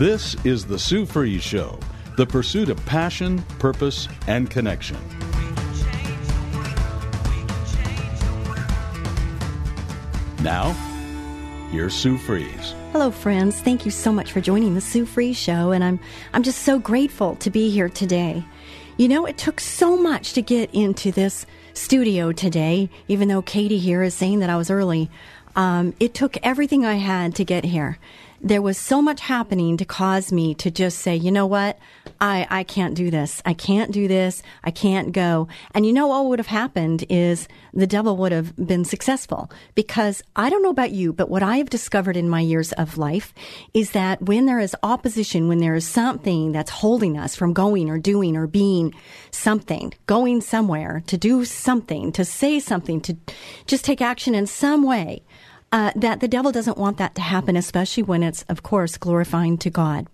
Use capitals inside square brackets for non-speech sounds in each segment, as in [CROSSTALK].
This is the Sue Fries Show, the pursuit of passion, purpose, and connection. Now, here's Sue Fries. Hello, friends. Thank you so much for joining the Sue Fries Show, and I'm I'm just so grateful to be here today. You know, it took so much to get into this studio today, even though Katie here is saying that I was early. Um, it took everything I had to get here there was so much happening to cause me to just say, you know what? I, I can't do this. I can't do this. I can't go. And you know what would have happened is the devil would have been successful because I don't know about you, but what I have discovered in my years of life is that when there is opposition, when there is something that's holding us from going or doing or being something, going somewhere to do something, to say something, to just take action in some way, uh, that the devil doesn't want that to happen, especially when it's, of course, glorifying to God.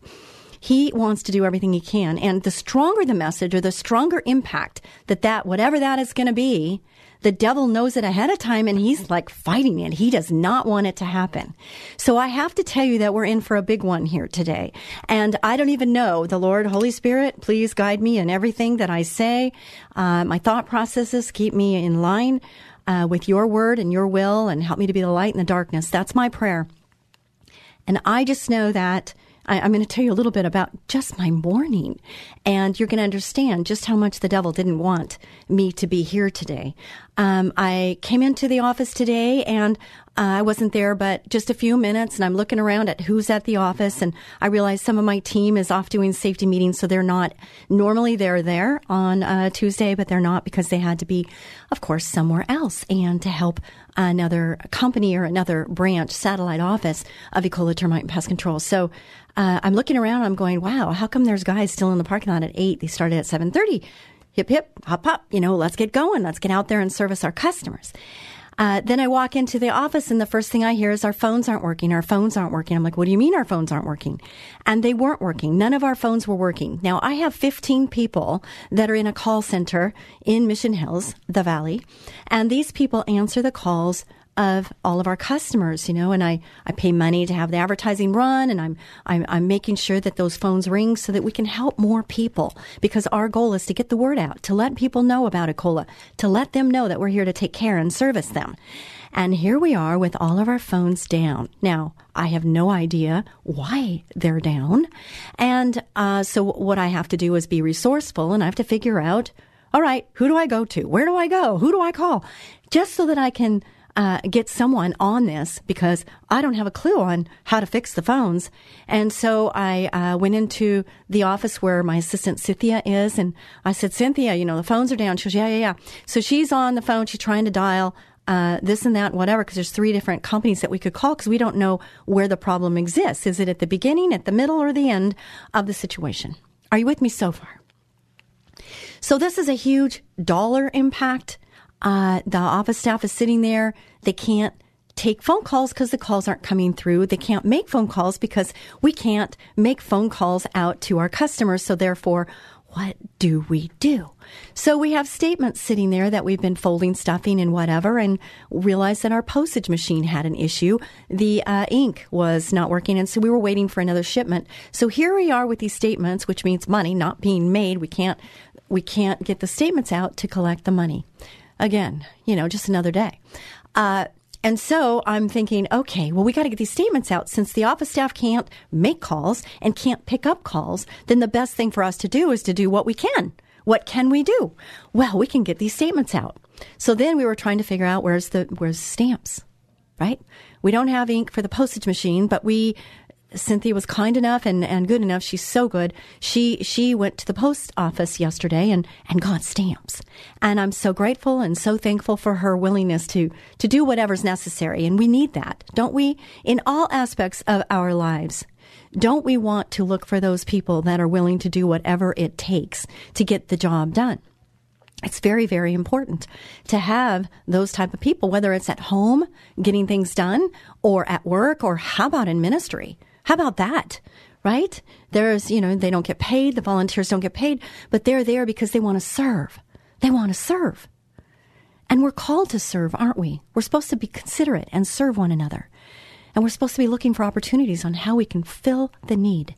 He wants to do everything he can. And the stronger the message or the stronger impact that that, whatever that is going to be, the devil knows it ahead of time and he's like fighting it. He does not want it to happen. So I have to tell you that we're in for a big one here today. And I don't even know the Lord, Holy Spirit, please guide me in everything that I say. Uh, my thought processes keep me in line uh, with your word and your will and help me to be the light in the darkness. That's my prayer. And I just know that I, am going to tell you a little bit about just my morning, and you're going to understand just how much the devil didn't want me to be here today. Um, I came into the office today and uh, I wasn't there, but just a few minutes, and I'm looking around at who's at the office, and I realize some of my team is off doing safety meetings, so they're not. Normally, they're there on uh, Tuesday, but they're not because they had to be, of course, somewhere else and to help another company or another branch, satellite office of Ecola Termite and Pest Control. So uh, I'm looking around, I'm going, wow, how come there's guys still in the parking lot at eight? They started at seven thirty hip, hip, hop, hop, you know, let's get going. Let's get out there and service our customers. Uh, then I walk into the office and the first thing I hear is our phones aren't working. Our phones aren't working. I'm like, what do you mean our phones aren't working? And they weren't working. None of our phones were working. Now I have 15 people that are in a call center in Mission Hills, the Valley, and these people answer the calls of all of our customers, you know, and I, I pay money to have the advertising run and I'm, I'm, I'm making sure that those phones ring so that we can help more people because our goal is to get the word out, to let people know about Ecola, to let them know that we're here to take care and service them. And here we are with all of our phones down. Now, I have no idea why they're down. And uh, so what I have to do is be resourceful and I have to figure out, all right, who do I go to? Where do I go? Who do I call? Just so that I can uh, get someone on this because I don't have a clue on how to fix the phones. And so I uh, went into the office where my assistant Cynthia is, and I said, Cynthia, you know, the phones are down. She goes, yeah, yeah, yeah. So she's on the phone. She's trying to dial uh, this and that, whatever, because there's three different companies that we could call because we don't know where the problem exists. Is it at the beginning, at the middle, or the end of the situation? Are you with me so far? So this is a huge dollar impact uh, the office staff is sitting there. They can't take phone calls because the calls aren't coming through. They can't make phone calls because we can't make phone calls out to our customers. So therefore, what do we do? So we have statements sitting there that we've been folding, stuffing, and whatever, and realized that our postage machine had an issue. The uh, ink was not working, and so we were waiting for another shipment. So here we are with these statements, which means money not being made. We can't we can't get the statements out to collect the money again, you know, just another day. Uh, and so I'm thinking, okay, well, we got to get these statements out. Since the office staff can't make calls and can't pick up calls, then the best thing for us to do is to do what we can. What can we do? Well, we can get these statements out. So then we were trying to figure out where's the where's stamps, right? We don't have ink for the postage machine, but we Cynthia was kind enough and, and good enough. She's so good. She she went to the post office yesterday and, and got stamps. And I'm so grateful and so thankful for her willingness to to do whatever's necessary. And we need that, don't we? In all aspects of our lives. Don't we want to look for those people that are willing to do whatever it takes to get the job done? it's very very important to have those type of people whether it's at home getting things done or at work or how about in ministry how about that? Right? There's, you know, they don't get paid, the volunteers don't get paid, but they're there because they want to serve. They want to serve. And we're called to serve, aren't we? We're supposed to be considerate and serve one another. And we're supposed to be looking for opportunities on how we can fill the need.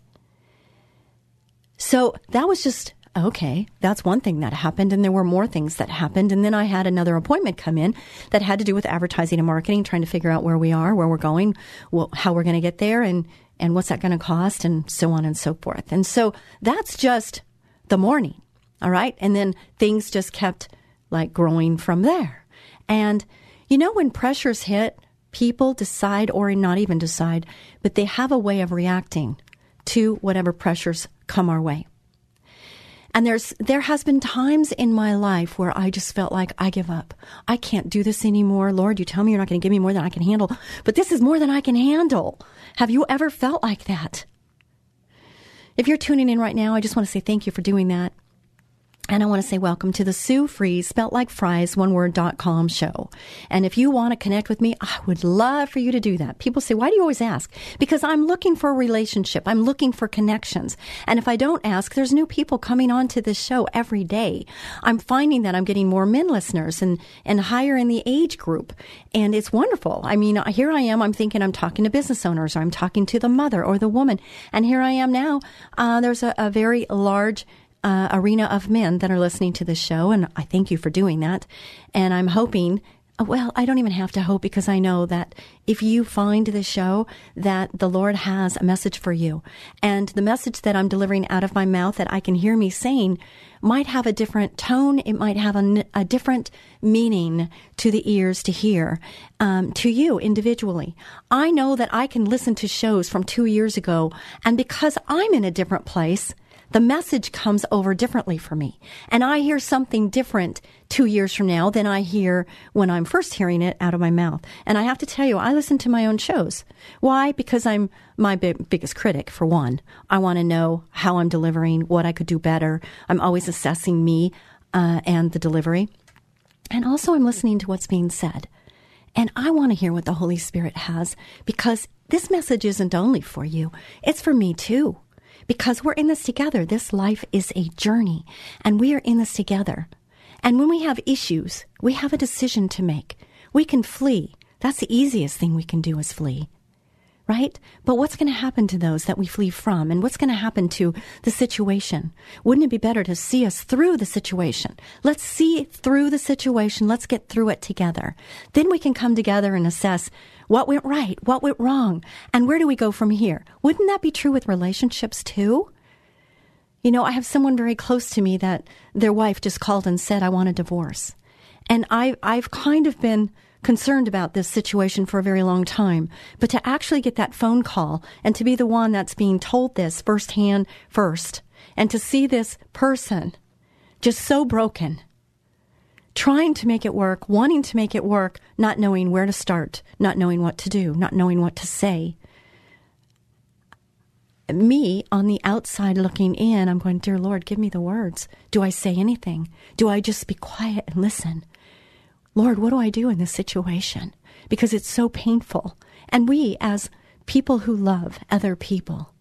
So that was just okay, that's one thing that happened. And there were more things that happened. And then I had another appointment come in that had to do with advertising and marketing, trying to figure out where we are, where we're going, well, how we're going to get there, and and what's that going to cost and so on and so forth. And so that's just the morning. All right. And then things just kept like growing from there. And you know, when pressures hit, people decide or not even decide, but they have a way of reacting to whatever pressures come our way. And there's there has been times in my life where I just felt like I give up. I can't do this anymore. Lord, you tell me you're not going to give me more than I can handle, but this is more than I can handle. Have you ever felt like that? If you're tuning in right now, I just want to say thank you for doing that. And I want to say welcome to the Sue Fries, spelt like fries, one word.com show. And if you want to connect with me, I would love for you to do that. People say, why do you always ask? Because I'm looking for a relationship. I'm looking for connections. And if I don't ask, there's new people coming on to this show every day. I'm finding that I'm getting more men listeners and, and higher in the age group. And it's wonderful. I mean, here I am. I'm thinking I'm talking to business owners or I'm talking to the mother or the woman. And here I am now. Uh, there's a, a very large uh, arena of men that are listening to this show, and I thank you for doing that. And I'm hoping, well, I don't even have to hope because I know that if you find the show, that the Lord has a message for you. And the message that I'm delivering out of my mouth that I can hear me saying might have a different tone. It might have a, a different meaning to the ears to hear, um, to you individually. I know that I can listen to shows from two years ago, and because I'm in a different place, the message comes over differently for me. And I hear something different two years from now than I hear when I'm first hearing it out of my mouth. And I have to tell you, I listen to my own shows. Why? Because I'm my big, biggest critic, for one. I want to know how I'm delivering, what I could do better. I'm always assessing me uh, and the delivery. And also, I'm listening to what's being said. And I want to hear what the Holy Spirit has because this message isn't only for you, it's for me too because we're in this together. This life is a journey and we are in this together. And when we have issues, we have a decision to make. We can flee. That's the easiest thing we can do is flee. Right? But what's going to happen to those that we flee from? And what's going to happen to the situation? Wouldn't it be better to see us through the situation? Let's see through the situation. Let's get through it together. Then we can come together and assess what went right? What went wrong? And where do we go from here? Wouldn't that be true with relationships too? You know, I have someone very close to me that their wife just called and said, I want a divorce. And I, I've kind of been concerned about this situation for a very long time. But to actually get that phone call and to be the one that's being told this firsthand first, and to see this person just so broken trying to make it work, wanting to make it work, not knowing where to start, not knowing what to do, not knowing what to say. Me on the outside looking in, I'm going, Dear Lord, give me the words. Do I say anything? Do I just be quiet and listen? Lord, what do I do in this situation? Because it's so painful. And we, as people who love other people,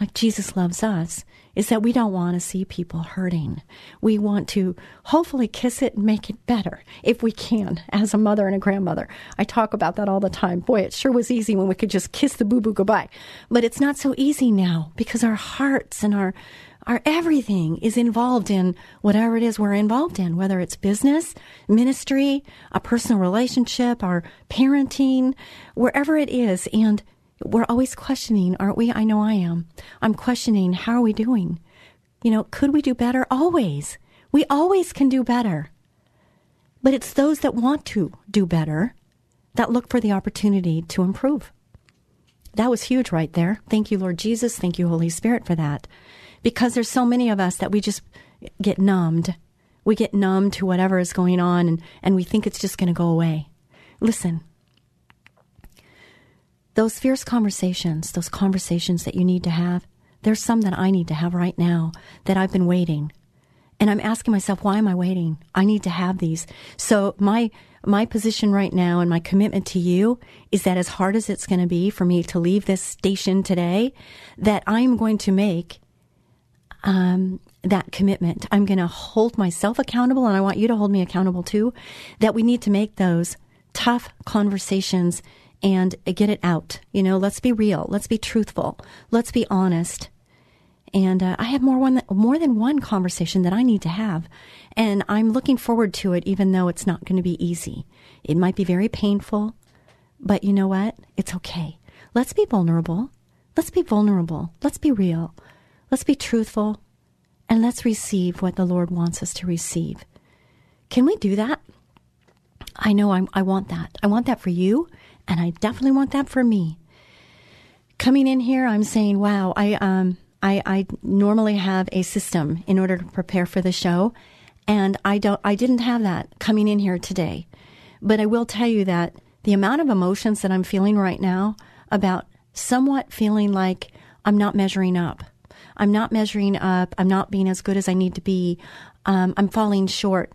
like Jesus loves us, is that we don't want to see people hurting. We want to hopefully kiss it and make it better if we can as a mother and a grandmother. I talk about that all the time. Boy, it sure was easy when we could just kiss the boo boo goodbye. But it's not so easy now because our hearts and our our everything is involved in whatever it is we're involved in, whether it's business, ministry, a personal relationship, our parenting, wherever it is. And we're always questioning, aren't we? I know I am. I'm questioning, how are we doing? You know, could we do better? Always. We always can do better. But it's those that want to do better that look for the opportunity to improve. that was huge right there. Thank you, Lord Jesus. Thank you, Holy Spirit, for that. Because there's so many of us that we just get numbed. We get numb to whatever is going on and, and we think it's just going to go away. Listen, those fierce conversations, those conversations that you need to have, there's some that I need to have right now that I've been waiting. And I'm asking myself, why am I waiting? I need to have these. So my my position right now and my commitment to you is that as hard as it's going to be for me to leave this station today, that I'm going to make um, that commitment. I'm going to hold myself accountable, and I want you to hold me accountable too. That we need to make those tough conversations and get it out. You know, let's be real. Let's be truthful. Let's be honest. And uh, I have more one more than one conversation that I need to have, and I'm looking forward to it, even though it's not going to be easy. It might be very painful, but you know what? It's okay. Let's be vulnerable. Let's be vulnerable. Let's be real. Let's be truthful, and let's receive what the Lord wants us to receive. Can we do that? I know I'm, I want that. I want that for you, and I definitely want that for me. Coming in here, I'm saying, wow, I um, I, I normally have a system in order to prepare for the show, and I don't. I didn't have that coming in here today. But I will tell you that the amount of emotions that I'm feeling right now about somewhat feeling like I'm not measuring up. I'm not measuring up. I'm not being as good as I need to be. Um, I'm falling short.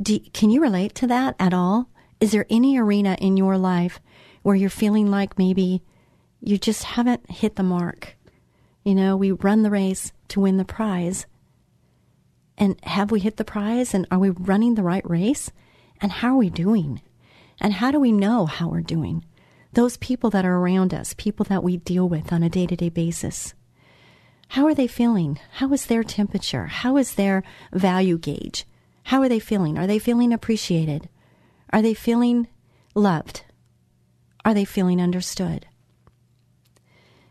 Do, can you relate to that at all? Is there any arena in your life where you're feeling like maybe you just haven't hit the mark? You know, we run the race to win the prize. And have we hit the prize? And are we running the right race? And how are we doing? And how do we know how we're doing? Those people that are around us, people that we deal with on a day to day basis. How are they feeling? How is their temperature? How is their value gauge? How are they feeling? Are they feeling appreciated? Are they feeling loved? Are they feeling understood?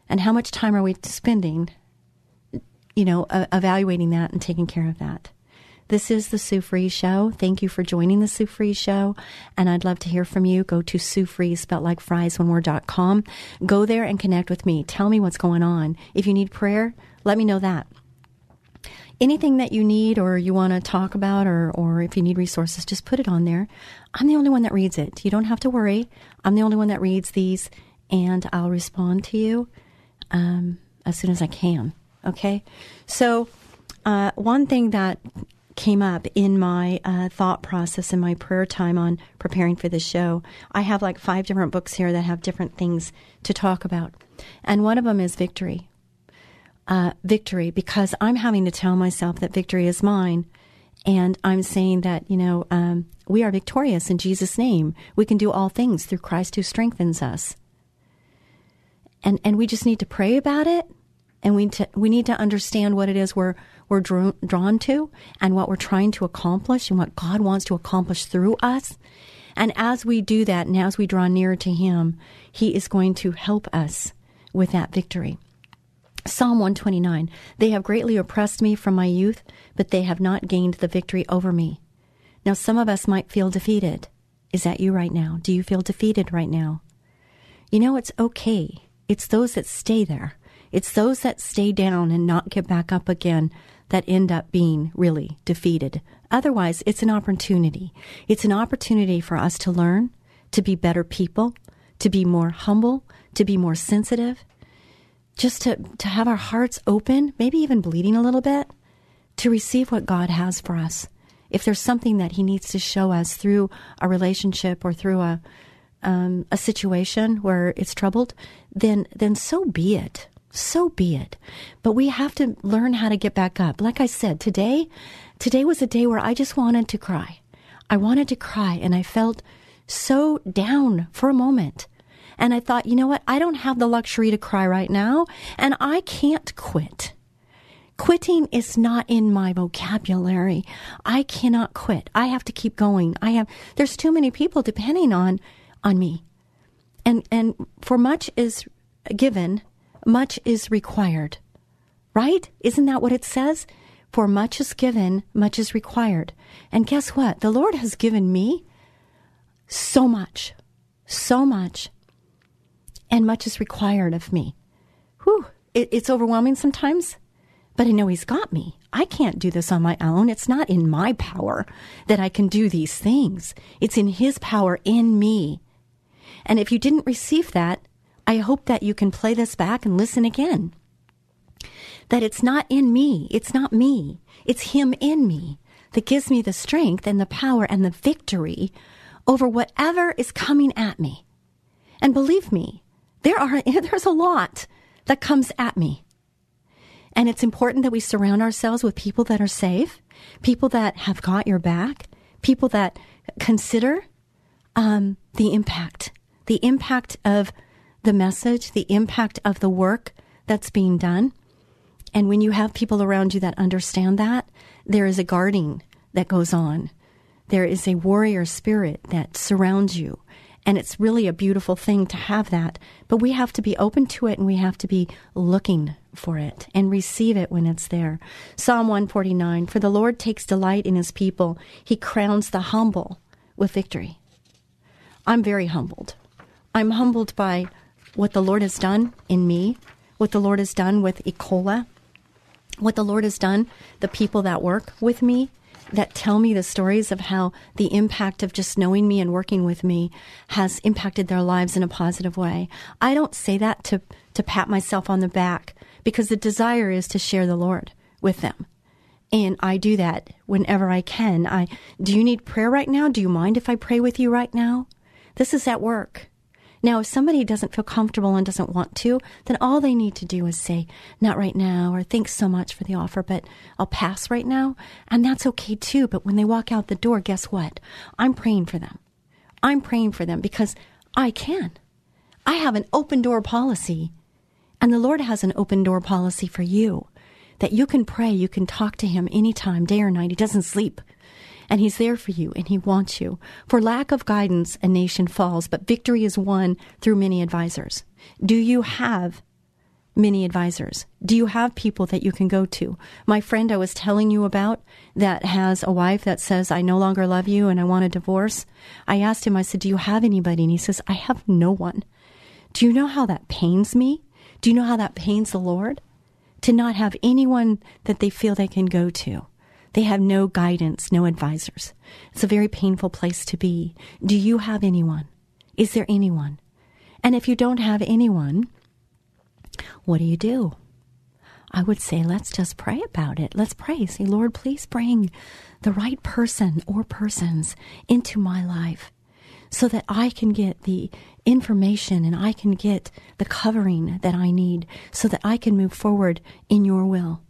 And how much time are we spending, you know, evaluating that and taking care of that? This is the Sue Fries Show. Thank you for joining the Sue Fries Show. And I'd love to hear from you. Go to Sue spelled like fries, one word.com. Go there and connect with me. Tell me what's going on. If you need prayer, let me know that. Anything that you need or you want to talk about or, or if you need resources, just put it on there. I'm the only one that reads it. You don't have to worry. I'm the only one that reads these and I'll respond to you um, as soon as I can. Okay? So, uh, one thing that came up in my uh, thought process in my prayer time on preparing for the show. I have like five different books here that have different things to talk about. And one of them is victory. Uh, victory, because I'm having to tell myself that victory is mine. And I'm saying that, you know, um, we are victorious in Jesus' name. We can do all things through Christ who strengthens us. And, and we just need to pray about it. And we, to, we need to understand what it is we're we're drew, drawn to and what we're trying to accomplish and what God wants to accomplish through us. And as we do that and as we draw nearer to Him, He is going to help us with that victory. Psalm 129 They have greatly oppressed me from my youth, but they have not gained the victory over me. Now, some of us might feel defeated. Is that you right now? Do you feel defeated right now? You know, it's okay. It's those that stay there. It's those that stay down and not get back up again that end up being really defeated. Otherwise, it's an opportunity. It's an opportunity for us to learn, to be better people, to be more humble, to be more sensitive, just to, to have our hearts open, maybe even bleeding a little bit, to receive what God has for us. If there's something that He needs to show us through a relationship or through a um, a situation where it's troubled, then then so be it so be it. But we have to learn how to get back up. Like I said, today, today was a day where I just wanted to cry. I wanted to cry and I felt so down for a moment. And I thought, you know what? I don't have the luxury to cry right now and I can't quit. Quitting is not in my vocabulary. I cannot quit. I have to keep going. I have, there's too many people depending on, on me. And, and for much is given, much is required. Right? Isn't that what it says? For much is given, much is required. And guess what? The Lord has given me so much, so much. And much is required of me. Whew, it, it's overwhelming sometimes, but I know He's got me. I can't do this on my own. It's not in my power that I can do these things. It's in His power in me. And if you didn't receive that, I hope that you can play this back and listen again. That it's not in me, it's not me, it's Him in me that gives me the strength and the power and the victory over whatever is coming at me. And believe me, there are [LAUGHS] there's a lot that comes at me. And it's important that we surround ourselves with people that are safe, people that have got your back, people that consider um, the impact, the impact of the message, the impact of the work that's being done. And when you have people around you that understand that, there is a guarding that goes on. There is a warrior spirit that surrounds you. And it's really a beautiful thing to have that. But we have to be open to it and we have to be looking for it and receive it when it's there. Psalm 149 For the Lord takes delight in his people, he crowns the humble with victory. I'm very humbled. I'm humbled by what the Lord has done in me, what the Lord has done with Ecola, what the Lord has done, the people that work with me, that tell me the stories of how the impact of just knowing me and working with me has impacted their lives in a positive way. I don't say that to, to pat myself on the back because the desire is to share the Lord with them. And I do that whenever I can. I do you need prayer right now? Do you mind if I pray with you right now? This is at work. Now, if somebody doesn't feel comfortable and doesn't want to, then all they need to do is say, not right now, or thanks so much for the offer, but I'll pass right now. And that's okay too. But when they walk out the door, guess what? I'm praying for them. I'm praying for them because I can. I have an open door policy, and the Lord has an open door policy for you that you can pray, you can talk to Him anytime, day or night. He doesn't sleep and He's there for you and He wants you. For lack of guidance, a nation falls, but victory is won through many advisors. Do you have many advisors? Do you have people that you can go to? My friend I was telling you about that has a wife that says, I no longer love you and I want a divorce. I asked him, I said, Do you have anybody? And he says, I have no one. Do you know how that pains me? Do you know how that pains the Lord? To not have anyone that they feel they can go to. They have no guidance, no advisors. It's a very painful place to be. Do you have anyone? Is there anyone? And if you don't have anyone, what do you do? I would say, let's just pray about it. Let's pray. Say, Lord, please bring the right person or persons into my life so that I can get the information and I can get the covering that I need so that I can move forward in your will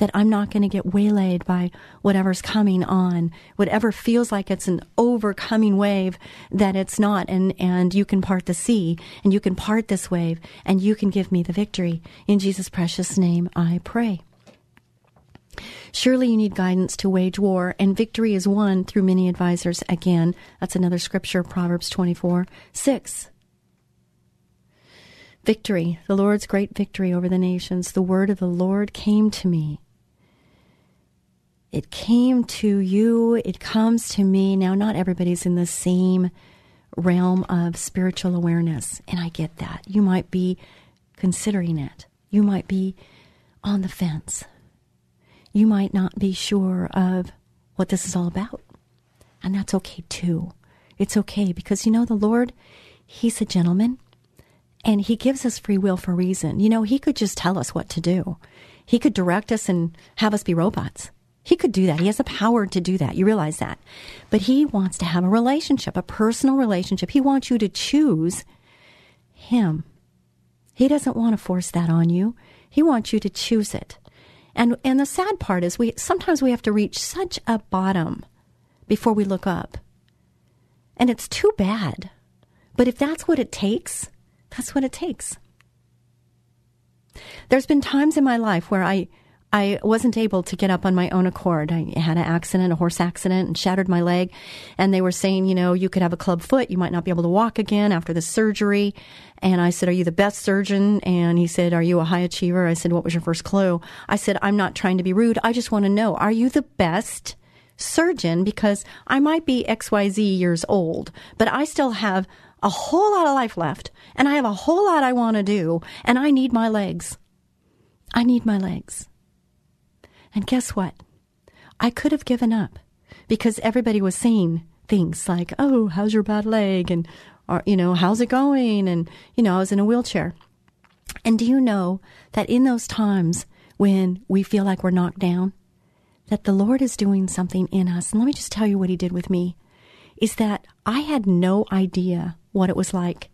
that I'm not going to get waylaid by whatever's coming on, whatever feels like it's an overcoming wave that it's not. And, and you can part the sea and you can part this wave and you can give me the victory. In Jesus' precious name, I pray. Surely you need guidance to wage war, and victory is won through many advisors. Again, that's another scripture, Proverbs 24 6. Victory, the Lord's great victory over the nations. The word of the Lord came to me. It came to you, it comes to me. Now, not everybody's in the same realm of spiritual awareness, and I get that. You might be considering it, you might be on the fence, you might not be sure of what this is all about. And that's okay too. It's okay because you know, the Lord, He's a gentleman and He gives us free will for a reason. You know, He could just tell us what to do, He could direct us and have us be robots. He could do that. He has the power to do that. You realize that. But he wants to have a relationship, a personal relationship. He wants you to choose him. He doesn't want to force that on you. He wants you to choose it. And and the sad part is we sometimes we have to reach such a bottom before we look up. And it's too bad. But if that's what it takes, that's what it takes. There's been times in my life where I I wasn't able to get up on my own accord. I had an accident, a horse accident, and shattered my leg. And they were saying, you know, you could have a club foot. You might not be able to walk again after the surgery. And I said, Are you the best surgeon? And he said, Are you a high achiever? I said, What was your first clue? I said, I'm not trying to be rude. I just want to know, are you the best surgeon because I might be XYZ years old, but I still have a whole lot of life left and I have a whole lot I want to do and I need my legs. I need my legs. And guess what? I could have given up because everybody was saying things like, "Oh, how's your bad leg?" and or you know, "How's it going?" and you know, I was in a wheelchair. And do you know that in those times when we feel like we're knocked down, that the Lord is doing something in us. And let me just tell you what he did with me is that I had no idea what it was like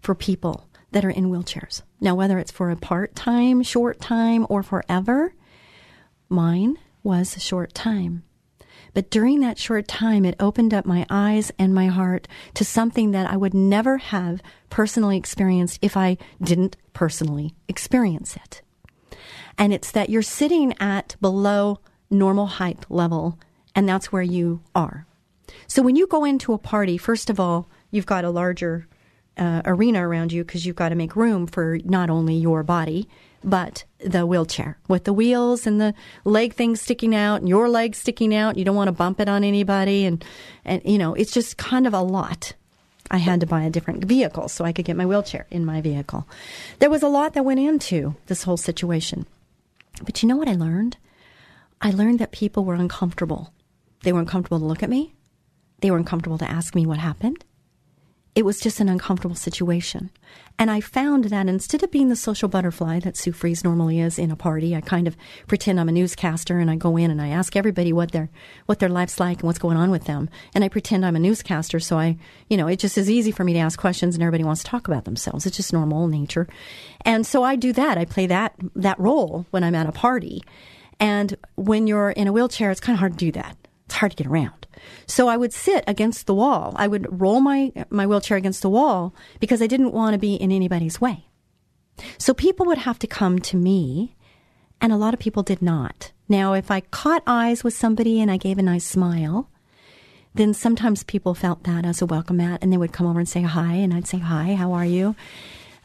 for people that are in wheelchairs. Now, whether it's for a part time, short time, or forever, mine was a short time. But during that short time, it opened up my eyes and my heart to something that I would never have personally experienced if I didn't personally experience it. And it's that you're sitting at below normal height level, and that's where you are. So when you go into a party, first of all, you've got a larger uh, arena around you because you've got to make room for not only your body but the wheelchair with the wheels and the leg things sticking out and your legs sticking out. You don't want to bump it on anybody, and and you know it's just kind of a lot. I had to buy a different vehicle so I could get my wheelchair in my vehicle. There was a lot that went into this whole situation. But you know what I learned? I learned that people were uncomfortable. They were uncomfortable to look at me. They were uncomfortable to ask me what happened. It was just an uncomfortable situation. And I found that instead of being the social butterfly that Sue Fries normally is in a party, I kind of pretend I'm a newscaster and I go in and I ask everybody what their what their life's like and what's going on with them. And I pretend I'm a newscaster, so I you know, it just is easy for me to ask questions and everybody wants to talk about themselves. It's just normal nature. And so I do that. I play that that role when I'm at a party. And when you're in a wheelchair, it's kind of hard to do that. It's hard to get around. So I would sit against the wall. I would roll my, my wheelchair against the wall because I didn't want to be in anybody's way. So people would have to come to me, and a lot of people did not. Now, if I caught eyes with somebody and I gave a nice smile, then sometimes people felt that as a welcome mat and they would come over and say hi, and I'd say, Hi, how are you?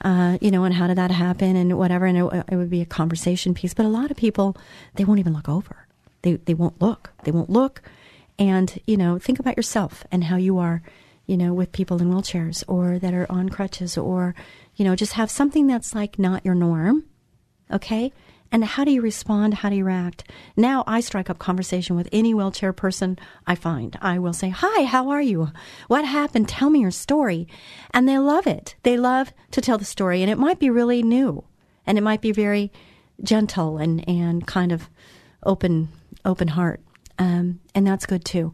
Uh, you know, and how did that happen and whatever. And it, it would be a conversation piece. But a lot of people, they won't even look over. They, they won't look. They won't look. And, you know, think about yourself and how you are, you know, with people in wheelchairs or that are on crutches or, you know, just have something that's like not your norm. Okay. And how do you respond? How do you react? Now I strike up conversation with any wheelchair person I find. I will say, Hi, how are you? What happened? Tell me your story. And they love it. They love to tell the story. And it might be really new and it might be very gentle and, and kind of open, open heart. Um, and that's good too.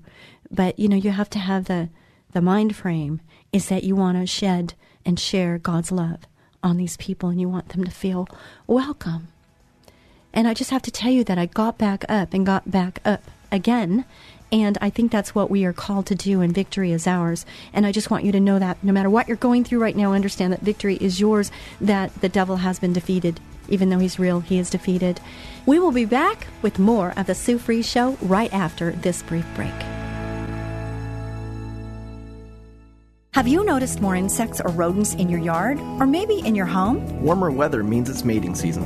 But you know, you have to have the the mind frame is that you want to shed and share God's love on these people, and you want them to feel welcome. And I just have to tell you that I got back up and got back up again. And I think that's what we are called to do, and victory is ours. And I just want you to know that no matter what you're going through right now, understand that victory is yours, that the devil has been defeated. Even though he's real, he is defeated. We will be back with more of the Sue Fries Show right after this brief break. Have you noticed more insects or rodents in your yard, or maybe in your home? Warmer weather means it's mating season.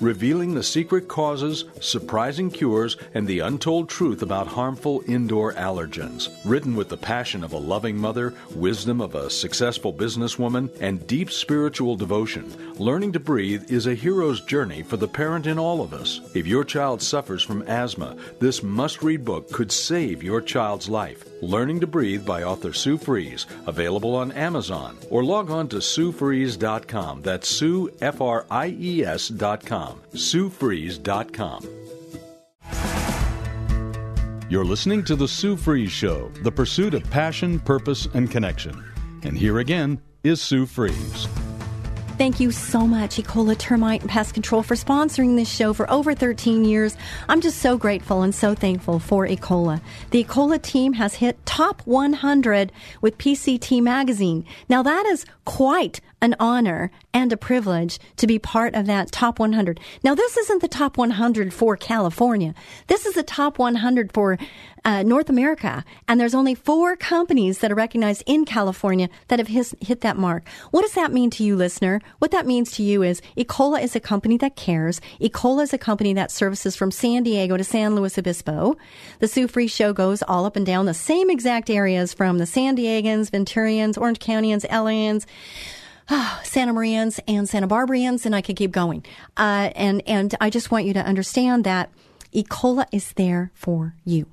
revealing the secret causes, surprising cures, and the untold truth about harmful indoor allergens. Written with the passion of a loving mother, wisdom of a successful businesswoman, and deep spiritual devotion, Learning to Breathe is a hero's journey for the parent in all of us. If your child suffers from asthma, this must read book could save your child's life. Learning to Breathe by author Sue Fries, available on Amazon, or log on to SueFries.com. That's Sue, F R I E S.com. SueFries.com. You're listening to The Sue Fries Show, the pursuit of passion, purpose, and connection. And here again is Sue Fries. Thank you so much, Ecola Termite and Pest Control, for sponsoring this show for over 13 years. I'm just so grateful and so thankful for Ecola. The Ecola team has hit top 100 with PCT Magazine. Now, that is quite an honor and a privilege to be part of that top 100. Now, this isn't the top 100 for California. This is the top 100 for uh, North America. And there's only four companies that are recognized in California that have his, hit that mark. What does that mean to you, listener? What that means to you is Ecola is a company that cares. Ecola is a company that services from San Diego to San Luis Obispo. The Sue Fries Show goes all up and down the same exact areas from the San Diegans, Venturians, Orange Countyans, LAans, oh, Santa Marians and Santa Barbarians, and I could keep going. Uh, and and I just want you to understand that Ecola is there for you.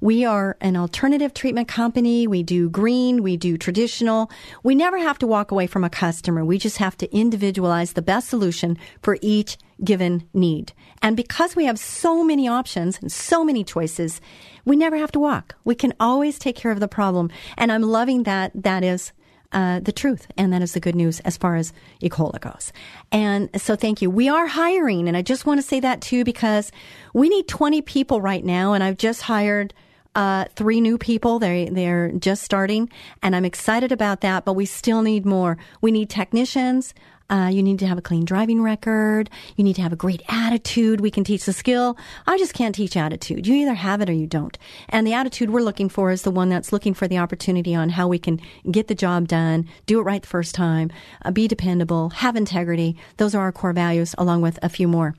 We are an alternative treatment company. We do green. We do traditional. We never have to walk away from a customer. We just have to individualize the best solution for each given need. And because we have so many options and so many choices, we never have to walk. We can always take care of the problem. And I'm loving that that is uh, the truth. And that is the good news as far as Ecola goes. And so thank you. We are hiring. And I just want to say that too, because we need 20 people right now. And I've just hired uh, three new people. They they're just starting, and I'm excited about that. But we still need more. We need technicians. Uh, you need to have a clean driving record. You need to have a great attitude. We can teach the skill. I just can't teach attitude. You either have it or you don't. And the attitude we're looking for is the one that's looking for the opportunity on how we can get the job done, do it right the first time, uh, be dependable, have integrity. Those are our core values, along with a few more.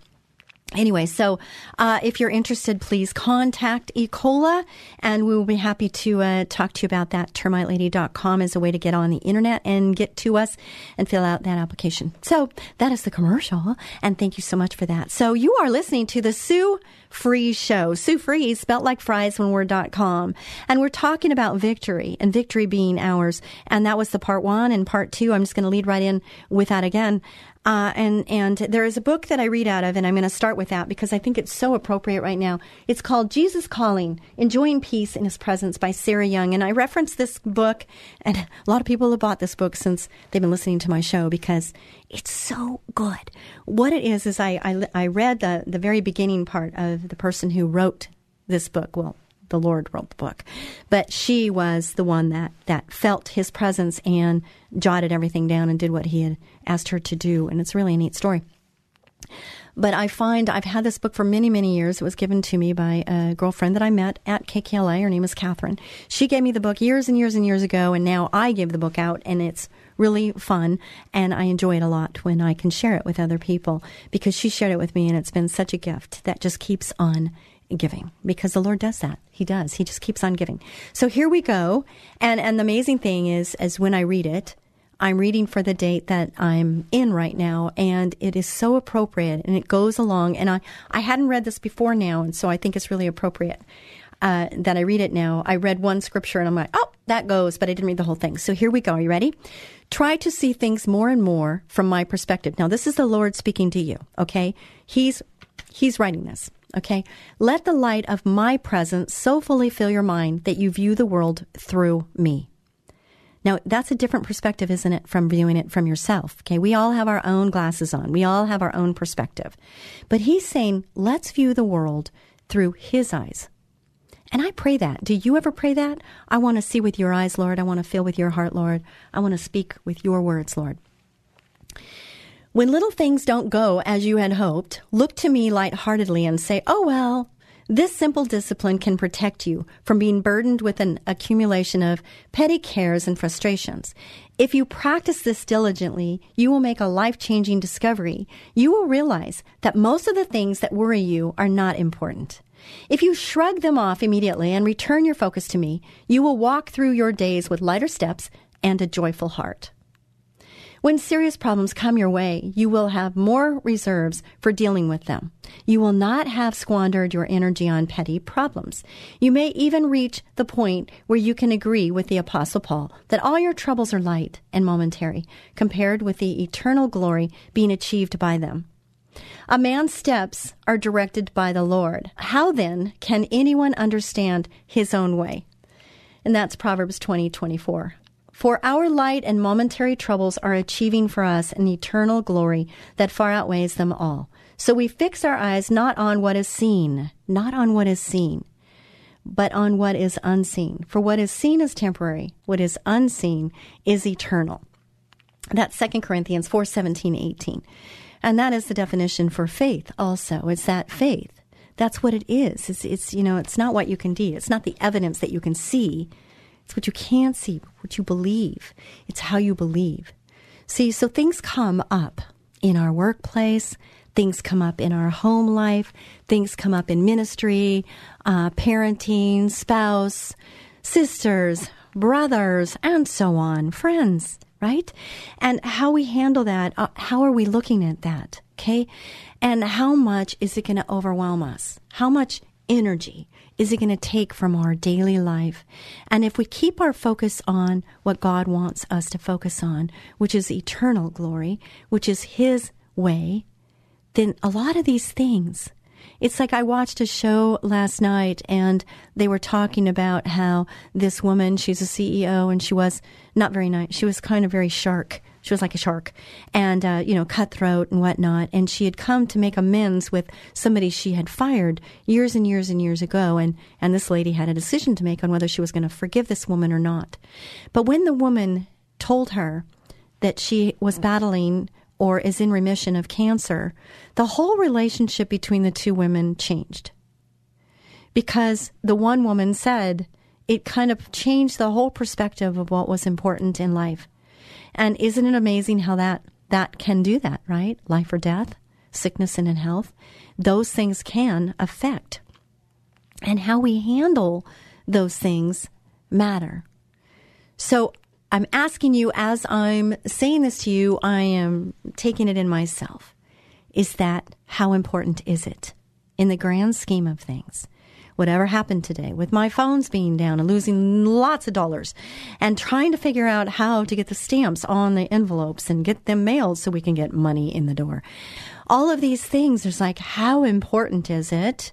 Anyway, so uh, if you're interested, please contact Ecola, and we will be happy to uh, talk to you about that. Termitelady.com is a way to get on the internet and get to us and fill out that application. So that is the commercial, and thank you so much for that. So you are listening to the Sue Fries Show. Sue Fries, spelt like fries one word.com. And we're talking about victory and victory being ours. And that was the part one and part two. I'm just going to lead right in with that again. Uh, and and there is a book that I read out of, and I'm going to start with that because I think it's so appropriate right now. It's called Jesus Calling: Enjoying Peace in His Presence by Sarah Young, and I reference this book, and a lot of people have bought this book since they've been listening to my show because it's so good. What it is is I I, I read the the very beginning part of the person who wrote this book. Well, the Lord wrote the book. But she was the one that, that felt his presence and jotted everything down and did what he had asked her to do. And it's really a neat story. But I find I've had this book for many, many years. It was given to me by a girlfriend that I met at KKLA. Her name is Catherine. She gave me the book years and years and years ago, and now I give the book out, and it's really fun. And I enjoy it a lot when I can share it with other people because she shared it with me, and it's been such a gift that just keeps on giving because the Lord does that. He does. He just keeps on giving. So here we go. And and the amazing thing is as when I read it, I'm reading for the date that I'm in right now and it is so appropriate and it goes along and I I hadn't read this before now and so I think it's really appropriate. Uh, that I read it now. I read one scripture and I'm like, oh, that goes, but I didn't read the whole thing. So here we go. Are you ready? Try to see things more and more from my perspective. Now, this is the Lord speaking to you, okay? He's, he's writing this. Okay? Let the light of my presence so fully fill your mind that you view the world through me. Now, that's a different perspective, isn't it, from viewing it from yourself? Okay, we all have our own glasses on. We all have our own perspective. But he's saying, let's view the world through his eyes. And I pray that. Do you ever pray that? I want to see with your eyes, Lord. I want to feel with your heart, Lord. I want to speak with your words, Lord. When little things don't go as you had hoped, look to me lightheartedly and say, Oh, well, this simple discipline can protect you from being burdened with an accumulation of petty cares and frustrations. If you practice this diligently, you will make a life changing discovery. You will realize that most of the things that worry you are not important. If you shrug them off immediately and return your focus to me, you will walk through your days with lighter steps and a joyful heart. When serious problems come your way, you will have more reserves for dealing with them. You will not have squandered your energy on petty problems. You may even reach the point where you can agree with the Apostle Paul that all your troubles are light and momentary compared with the eternal glory being achieved by them. A man's steps are directed by the Lord. How then can anyone understand his own way? And that's Proverbs 20, 24. For our light and momentary troubles are achieving for us an eternal glory that far outweighs them all. So we fix our eyes not on what is seen, not on what is seen, but on what is unseen. For what is seen is temporary, what is unseen is eternal. That's 2 Corinthians 4 17, 18. And that is the definition for faith also. It's that faith. That's what it is. It's, it's you know, it's not what you can do. It's not the evidence that you can see it's what you can't see, what you believe. It's how you believe. See, so things come up in our workplace, things come up in our home life, things come up in ministry, uh, parenting, spouse, sisters, brothers, and so on, friends, right? And how we handle that, uh, how are we looking at that? Okay. And how much is it going to overwhelm us? How much energy is it going to take from our daily life? And if we keep our focus on what God wants us to focus on, which is eternal glory, which is His way, then a lot of these things, it's like I watched a show last night and they were talking about how this woman, she's a CEO and she was not very nice. She was kind of very shark she was like a shark and, uh, you know, cutthroat and whatnot. And she had come to make amends with somebody she had fired years and years and years ago. And, and this lady had a decision to make on whether she was going to forgive this woman or not. But when the woman told her that she was battling or is in remission of cancer, the whole relationship between the two women changed. Because the one woman said it kind of changed the whole perspective of what was important in life. And isn't it amazing how that that can do that, right? Life or death, sickness and in health, those things can affect. And how we handle those things matter. So I'm asking you as I'm saying this to you, I am taking it in myself. Is that how important is it in the grand scheme of things? Whatever happened today with my phones being down and losing lots of dollars and trying to figure out how to get the stamps on the envelopes and get them mailed so we can get money in the door. All of these things, there's like, how important is it?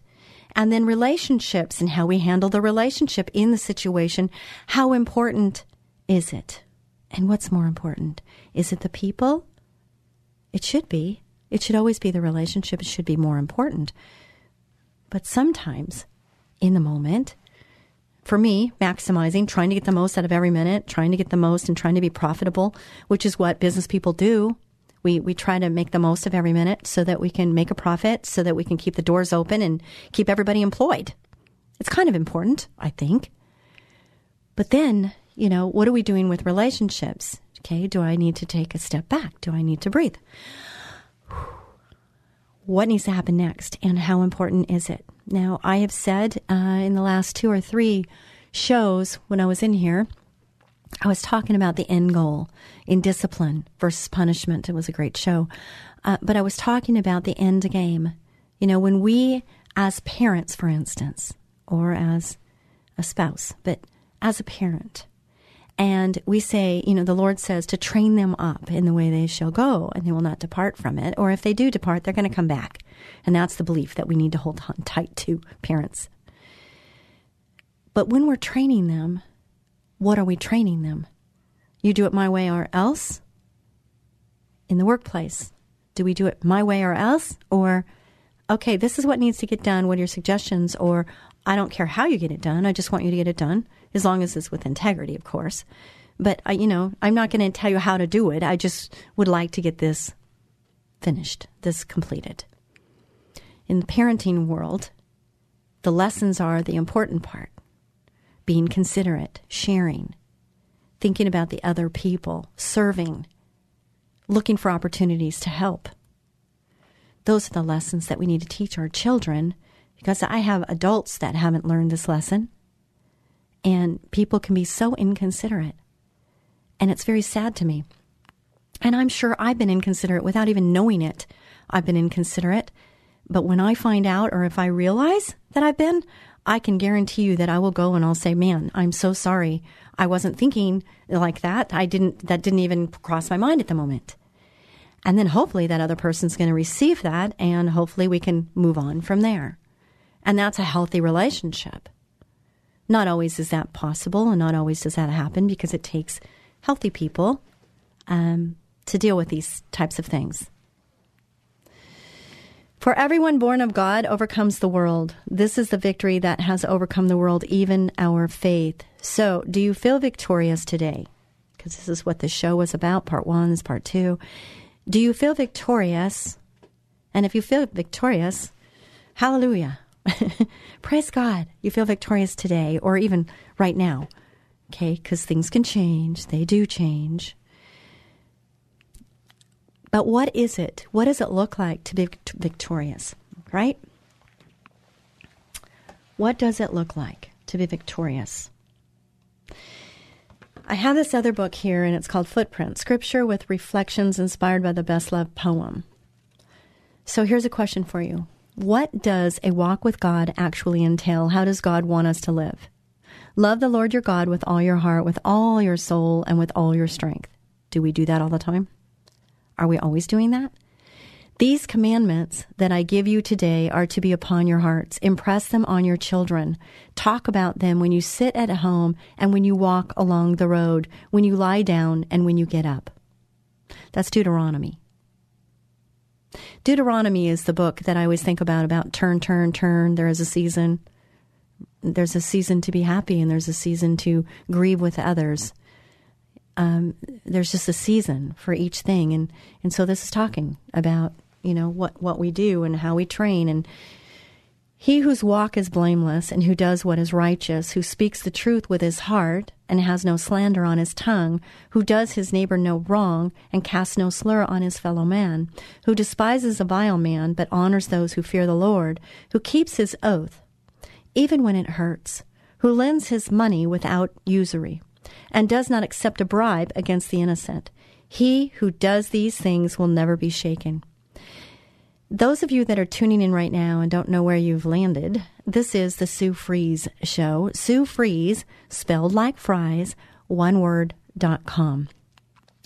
And then relationships and how we handle the relationship in the situation. How important is it? And what's more important? Is it the people? It should be. It should always be the relationship. It should be more important. But sometimes in the moment. For me, maximizing, trying to get the most out of every minute, trying to get the most and trying to be profitable, which is what business people do. We, we try to make the most of every minute so that we can make a profit, so that we can keep the doors open and keep everybody employed. It's kind of important, I think. But then, you know, what are we doing with relationships? Okay, do I need to take a step back? Do I need to breathe? [SIGHS] What needs to happen next, and how important is it? Now, I have said uh, in the last two or three shows when I was in here, I was talking about the end goal in discipline versus punishment. It was a great show. Uh, but I was talking about the end game. You know, when we, as parents, for instance, or as a spouse, but as a parent, and we say, you know, the Lord says to train them up in the way they shall go, and they will not depart from it. Or if they do depart, they're going to come back. And that's the belief that we need to hold on tight to, parents. But when we're training them, what are we training them? You do it my way or else? In the workplace, do we do it my way or else? Or, okay, this is what needs to get done. What are your suggestions? Or, I don't care how you get it done. I just want you to get it done, as long as it's with integrity, of course. But, I, you know, I'm not going to tell you how to do it. I just would like to get this finished, this completed. In the parenting world, the lessons are the important part being considerate, sharing, thinking about the other people, serving, looking for opportunities to help. Those are the lessons that we need to teach our children because I have adults that haven't learned this lesson. And people can be so inconsiderate. And it's very sad to me. And I'm sure I've been inconsiderate without even knowing it. I've been inconsiderate. But when I find out or if I realize that I've been, I can guarantee you that I will go and I'll say, "Man, I'm so sorry. I wasn't thinking like that. I didn't that didn't even cross my mind at the moment." And then hopefully that other person's going to receive that and hopefully we can move on from there. And that's a healthy relationship. Not always is that possible and not always does that happen because it takes healthy people um, to deal with these types of things. For everyone born of God overcomes the world. This is the victory that has overcome the world, even our faith. So, do you feel victorious today? Because this is what the show was about. Part one is part two. Do you feel victorious? And if you feel victorious, hallelujah. [LAUGHS] Praise God. You feel victorious today or even right now. Okay, because things can change. They do change. But what is it? What does it look like to be victorious? Right? What does it look like to be victorious? I have this other book here, and it's called Footprint Scripture with Reflections Inspired by the Best Loved Poem. So here's a question for you What does a walk with God actually entail? How does God want us to live? Love the Lord your God with all your heart, with all your soul, and with all your strength. Do we do that all the time? Are we always doing that? These commandments that I give you today are to be upon your hearts. Impress them on your children. Talk about them when you sit at home and when you walk along the road, when you lie down and when you get up. That's Deuteronomy. Deuteronomy is the book that I always think about about turn, turn, turn. There is a season. There's a season to be happy and there's a season to grieve with others um, there's just a season for each thing, and and so this is talking about you know what what we do and how we train and. He whose walk is blameless and who does what is righteous, who speaks the truth with his heart and has no slander on his tongue, who does his neighbor no wrong and casts no slur on his fellow man, who despises a vile man but honors those who fear the Lord, who keeps his oath, even when it hurts, who lends his money without usury, and does not accept a bribe against the innocent. He who does these things will never be shaken. Those of you that are tuning in right now and don't know where you've landed, this is the Sue Fries Show. Sue Fries, spelled like fries, one word, dot com.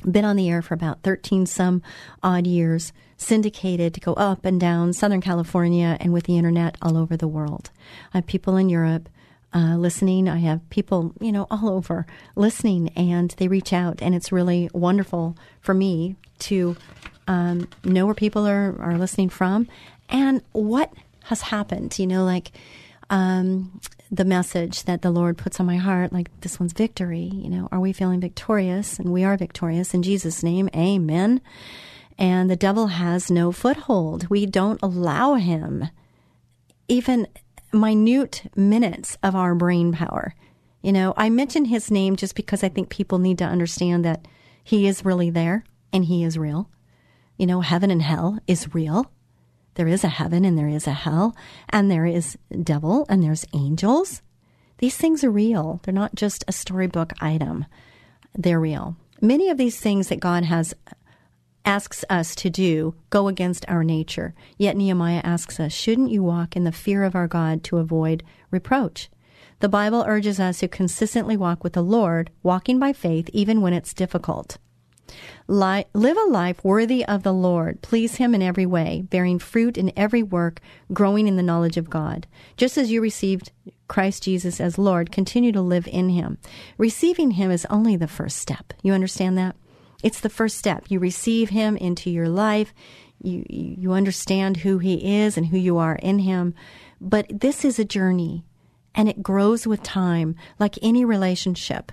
Been on the air for about 13 some odd years, syndicated to go up and down Southern California and with the internet all over the world. I have people in Europe, uh, listening. I have people, you know, all over listening, and they reach out, and it's really wonderful for me to um, know where people are, are listening from and what has happened. You know, like um, the message that the Lord puts on my heart, like this one's victory. You know, are we feeling victorious? And we are victorious in Jesus' name. Amen. And the devil has no foothold. We don't allow him even minute minutes of our brain power. You know, I mention his name just because I think people need to understand that he is really there and he is real. You know, heaven and hell is real. There is a heaven and there is a hell, and there is devil and there's angels. These things are real. They're not just a storybook item. They're real. Many of these things that God has asks us to do go against our nature. Yet Nehemiah asks us, shouldn't you walk in the fear of our God to avoid reproach? The Bible urges us to consistently walk with the Lord, walking by faith even when it's difficult. Live a life worthy of the Lord. Please Him in every way, bearing fruit in every work, growing in the knowledge of God. Just as you received Christ Jesus as Lord, continue to live in Him. Receiving Him is only the first step. You understand that? It's the first step. You receive him into your life. You, you understand who he is and who you are in him. But this is a journey. and it grows with time, like any relationship.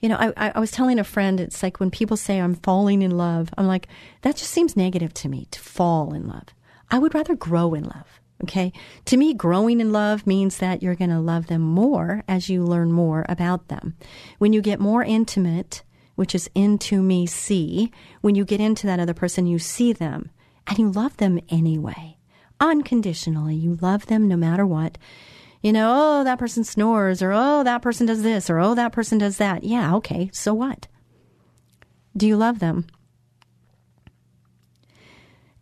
You know, I, I was telling a friend, it's like when people say I'm falling in love, I'm like, that just seems negative to me to fall in love. I would rather grow in love. Okay. To me, growing in love means that you're going to love them more as you learn more about them. When you get more intimate, which is into me see, when you get into that other person, you see them and you love them anyway, unconditionally. You love them no matter what you know, oh, that person snores, or oh, that person does this, or oh, that person does that. Yeah, okay, so what? Do you love them?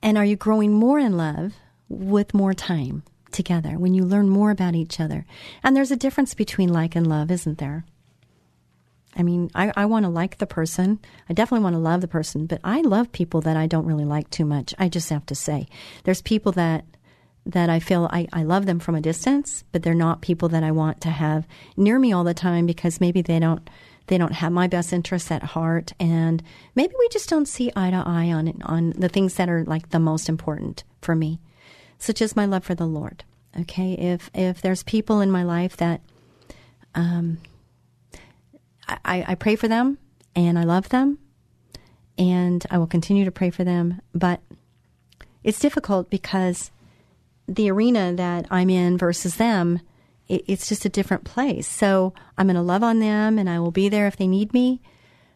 And are you growing more in love with more time together when you learn more about each other? And there's a difference between like and love, isn't there? I mean, I, I want to like the person. I definitely want to love the person, but I love people that I don't really like too much. I just have to say. There's people that that I feel I, I love them from a distance, but they're not people that I want to have near me all the time because maybe they don't they don't have my best interests at heart and maybe we just don't see eye to eye on on the things that are like the most important for me, such as my love for the Lord. Okay, if if there's people in my life that um I, I pray for them and I love them and I will continue to pray for them, but it's difficult because the arena that I'm in versus them, it, it's just a different place. So I'm going to love on them and I will be there if they need me.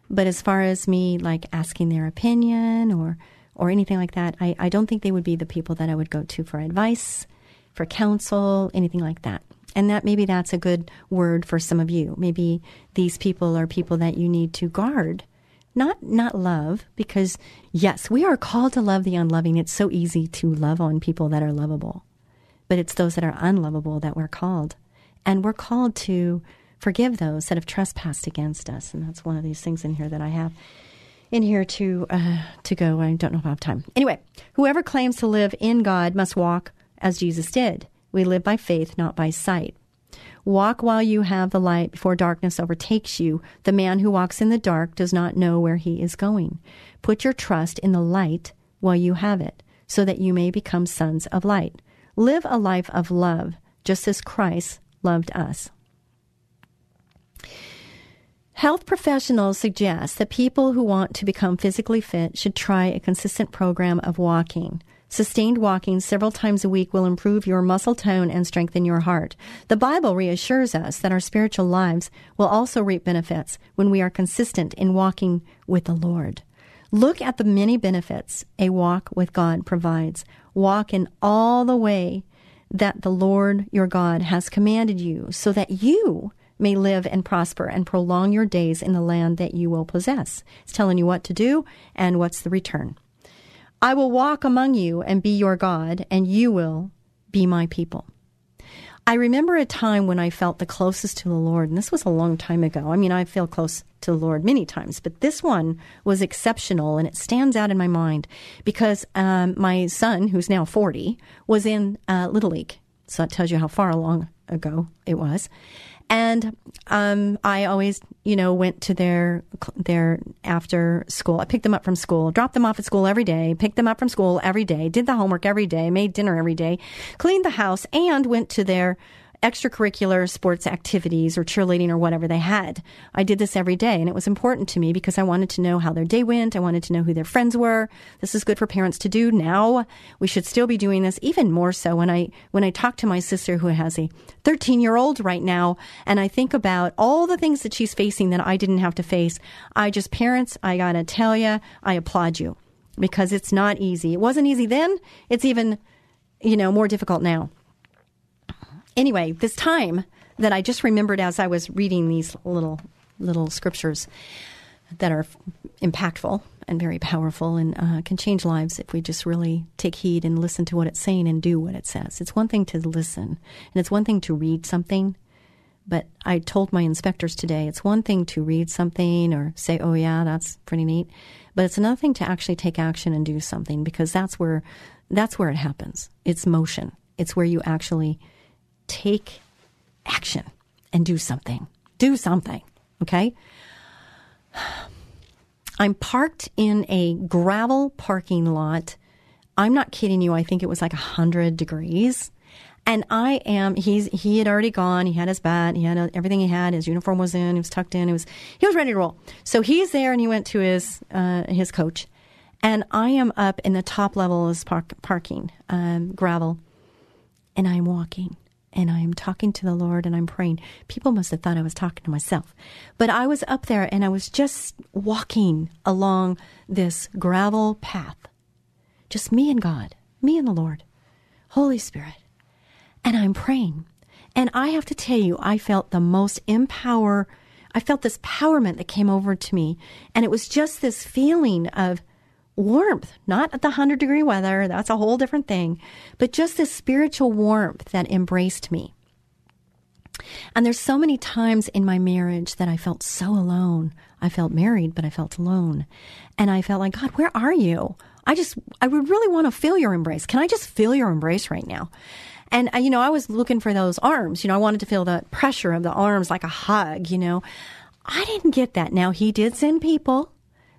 But as far as me like asking their opinion or or anything like that, I, I don't think they would be the people that I would go to for advice, for counsel, anything like that. And that maybe that's a good word for some of you. Maybe these people are people that you need to guard. Not not love, because yes, we are called to love the unloving. It's so easy to love on people that are lovable. But it's those that are unlovable that we're called. And we're called to forgive those that have trespassed against us. And that's one of these things in here that I have in here to uh, to go. I don't know if I have time. Anyway, whoever claims to live in God must walk as Jesus did. We live by faith, not by sight. Walk while you have the light before darkness overtakes you. The man who walks in the dark does not know where he is going. Put your trust in the light while you have it, so that you may become sons of light. Live a life of love, just as Christ loved us. Health professionals suggest that people who want to become physically fit should try a consistent program of walking. Sustained walking several times a week will improve your muscle tone and strengthen your heart. The Bible reassures us that our spiritual lives will also reap benefits when we are consistent in walking with the Lord. Look at the many benefits a walk with God provides. Walk in all the way that the Lord your God has commanded you so that you may live and prosper and prolong your days in the land that you will possess. It's telling you what to do and what's the return. I will walk among you and be your God, and you will be my people. I remember a time when I felt the closest to the Lord, and this was a long time ago. I mean, I feel close to the Lord many times, but this one was exceptional, and it stands out in my mind because um, my son, who's now 40, was in uh, Little League. So that tells you how far along ago it was. And um, I always, you know, went to their their after school. I picked them up from school, dropped them off at school every day, picked them up from school every day, did the homework every day, made dinner every day, cleaned the house, and went to their extracurricular sports activities or cheerleading or whatever they had. I did this every day and it was important to me because I wanted to know how their day went. I wanted to know who their friends were. This is good for parents to do now. We should still be doing this even more so when I when I talk to my sister who has a 13-year-old right now and I think about all the things that she's facing that I didn't have to face. I just parents, I got to tell you, I applaud you because it's not easy. It wasn't easy then. It's even you know more difficult now anyway, this time that I just remembered as I was reading these little little scriptures that are impactful and very powerful and uh, can change lives if we just really take heed and listen to what it's saying and do what it says. It's one thing to listen, and it's one thing to read something. But I told my inspectors today it's one thing to read something or say, oh, yeah, that's pretty neat. But it's another thing to actually take action and do something because that's where, that's where it happens. It's motion. It's where you actually take action and do something. Do something. Okay? [SIGHS] I'm parked in a gravel parking lot. I'm not kidding you. I think it was like 100 degrees. And I am. He's he had already gone. He had his bat. He had a, everything he had. His uniform was in. He was tucked in. He was he was ready to roll. So he's there, and he went to his uh, his coach, and I am up in the top level of park, parking um, gravel, and I'm walking. And I'm talking to the Lord and I'm praying. People must have thought I was talking to myself. But I was up there and I was just walking along this gravel path. Just me and God, me and the Lord, Holy Spirit and I'm praying. And I have to tell you, I felt the most empower. I felt this empowerment that came over to me. And it was just this feeling of warmth, not the 100 degree weather. That's a whole different thing. But just this spiritual warmth that embraced me. And there's so many times in my marriage that I felt so alone. I felt married, but I felt alone. And I felt like, God, where are you? I just, I would really want to feel your embrace. Can I just feel your embrace right now? And, uh, you know, I was looking for those arms. You know, I wanted to feel the pressure of the arms like a hug, you know. I didn't get that. Now, he did send people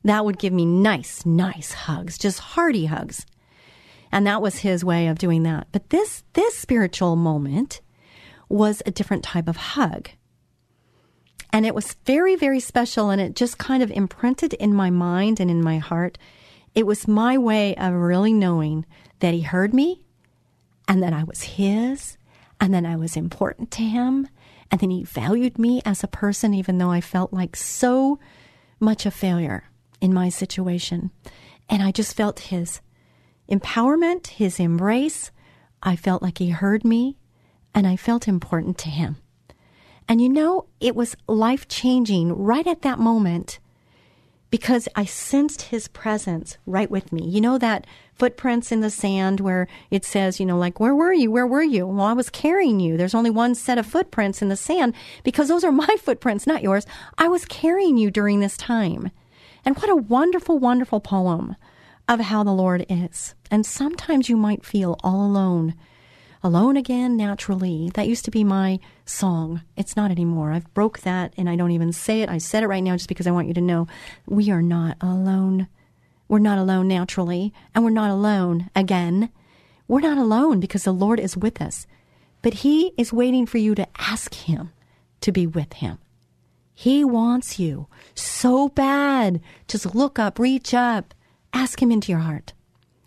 that would give me nice, nice hugs, just hearty hugs. And that was his way of doing that. But this, this spiritual moment was a different type of hug. And it was very, very special. And it just kind of imprinted in my mind and in my heart. It was my way of really knowing that he heard me and that I was his, and then I was important to him, and then he valued me as a person, even though I felt like so much a failure in my situation. And I just felt his empowerment, his embrace. I felt like he heard me, and I felt important to him. And you know, it was life changing right at that moment because I sensed his presence right with me. You know that footprints in the sand where it says, you know, like, where were you? Where were you? Well, I was carrying you. There's only one set of footprints in the sand because those are my [LAUGHS] footprints, not yours. I was carrying you during this time. And what a wonderful, wonderful poem of how the Lord is. And sometimes you might feel all alone Alone Again Naturally. That used to be my song. It's not anymore. I've broke that and I don't even say it. I said it right now just because I want you to know we are not alone. We're not alone naturally and we're not alone again. We're not alone because the Lord is with us. But He is waiting for you to ask Him to be with Him. He wants you so bad. Just look up, reach up, ask Him into your heart.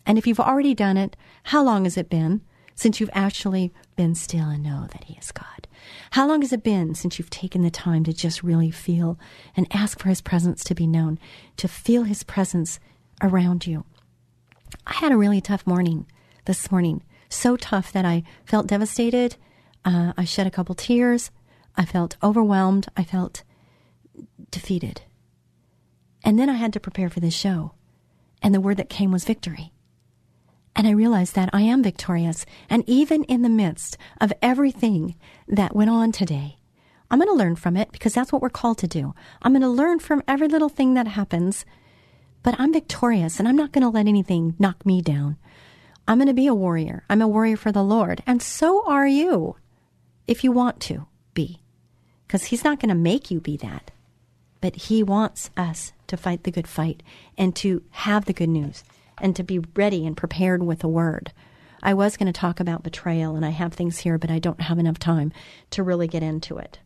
And if you've already done it, how long has it been? since you've actually been still and know that He is God? How long has it been since you've taken the time to just really feel and ask for His presence to be known, to feel His presence around you? I had a really tough morning this morning, so tough that I felt devastated. Uh, I shed a couple tears. I felt overwhelmed. I felt defeated. And then I had to prepare for this show. And the word that came was victory. And I realized that I am victorious. And even in the midst of everything that went on today, I'm going to learn from it because that's what we're called to do. I'm going to learn from every little thing that happens, but I'm victorious and I'm not going to let anything knock me down. I'm going to be a warrior. I'm a warrior for the Lord. And so are you if you want to be, because He's not going to make you be that. But He wants us to fight the good fight and to have the good news and to be ready and prepared with a word. I was going to talk about betrayal, and I have things here, but I don't have enough time to really get into it.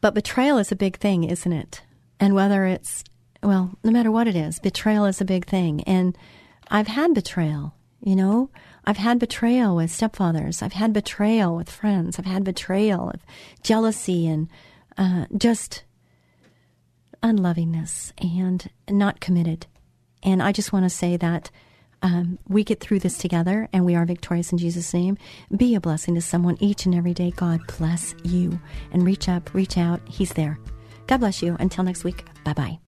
But betrayal is a big thing, isn't it? And whether it's, well, no matter what it is, betrayal is a big thing. And I've had betrayal, you know? I've had betrayal with stepfathers. I've had betrayal with friends. I've had betrayal of jealousy and uh, just unlovingness and not committed. And I just want to say that um, we get through this together and we are victorious in Jesus' name. Be a blessing to someone each and every day. God bless you. And reach up, reach out. He's there. God bless you. Until next week, bye bye.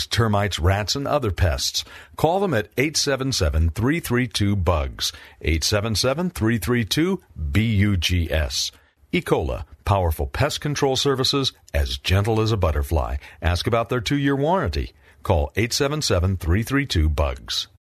termites, rats, and other pests. Call them at 877-332-BUGS. 877-332-BUGS. Ecola, powerful pest control services as gentle as a butterfly. Ask about their two-year warranty. Call 877-332-BUGS.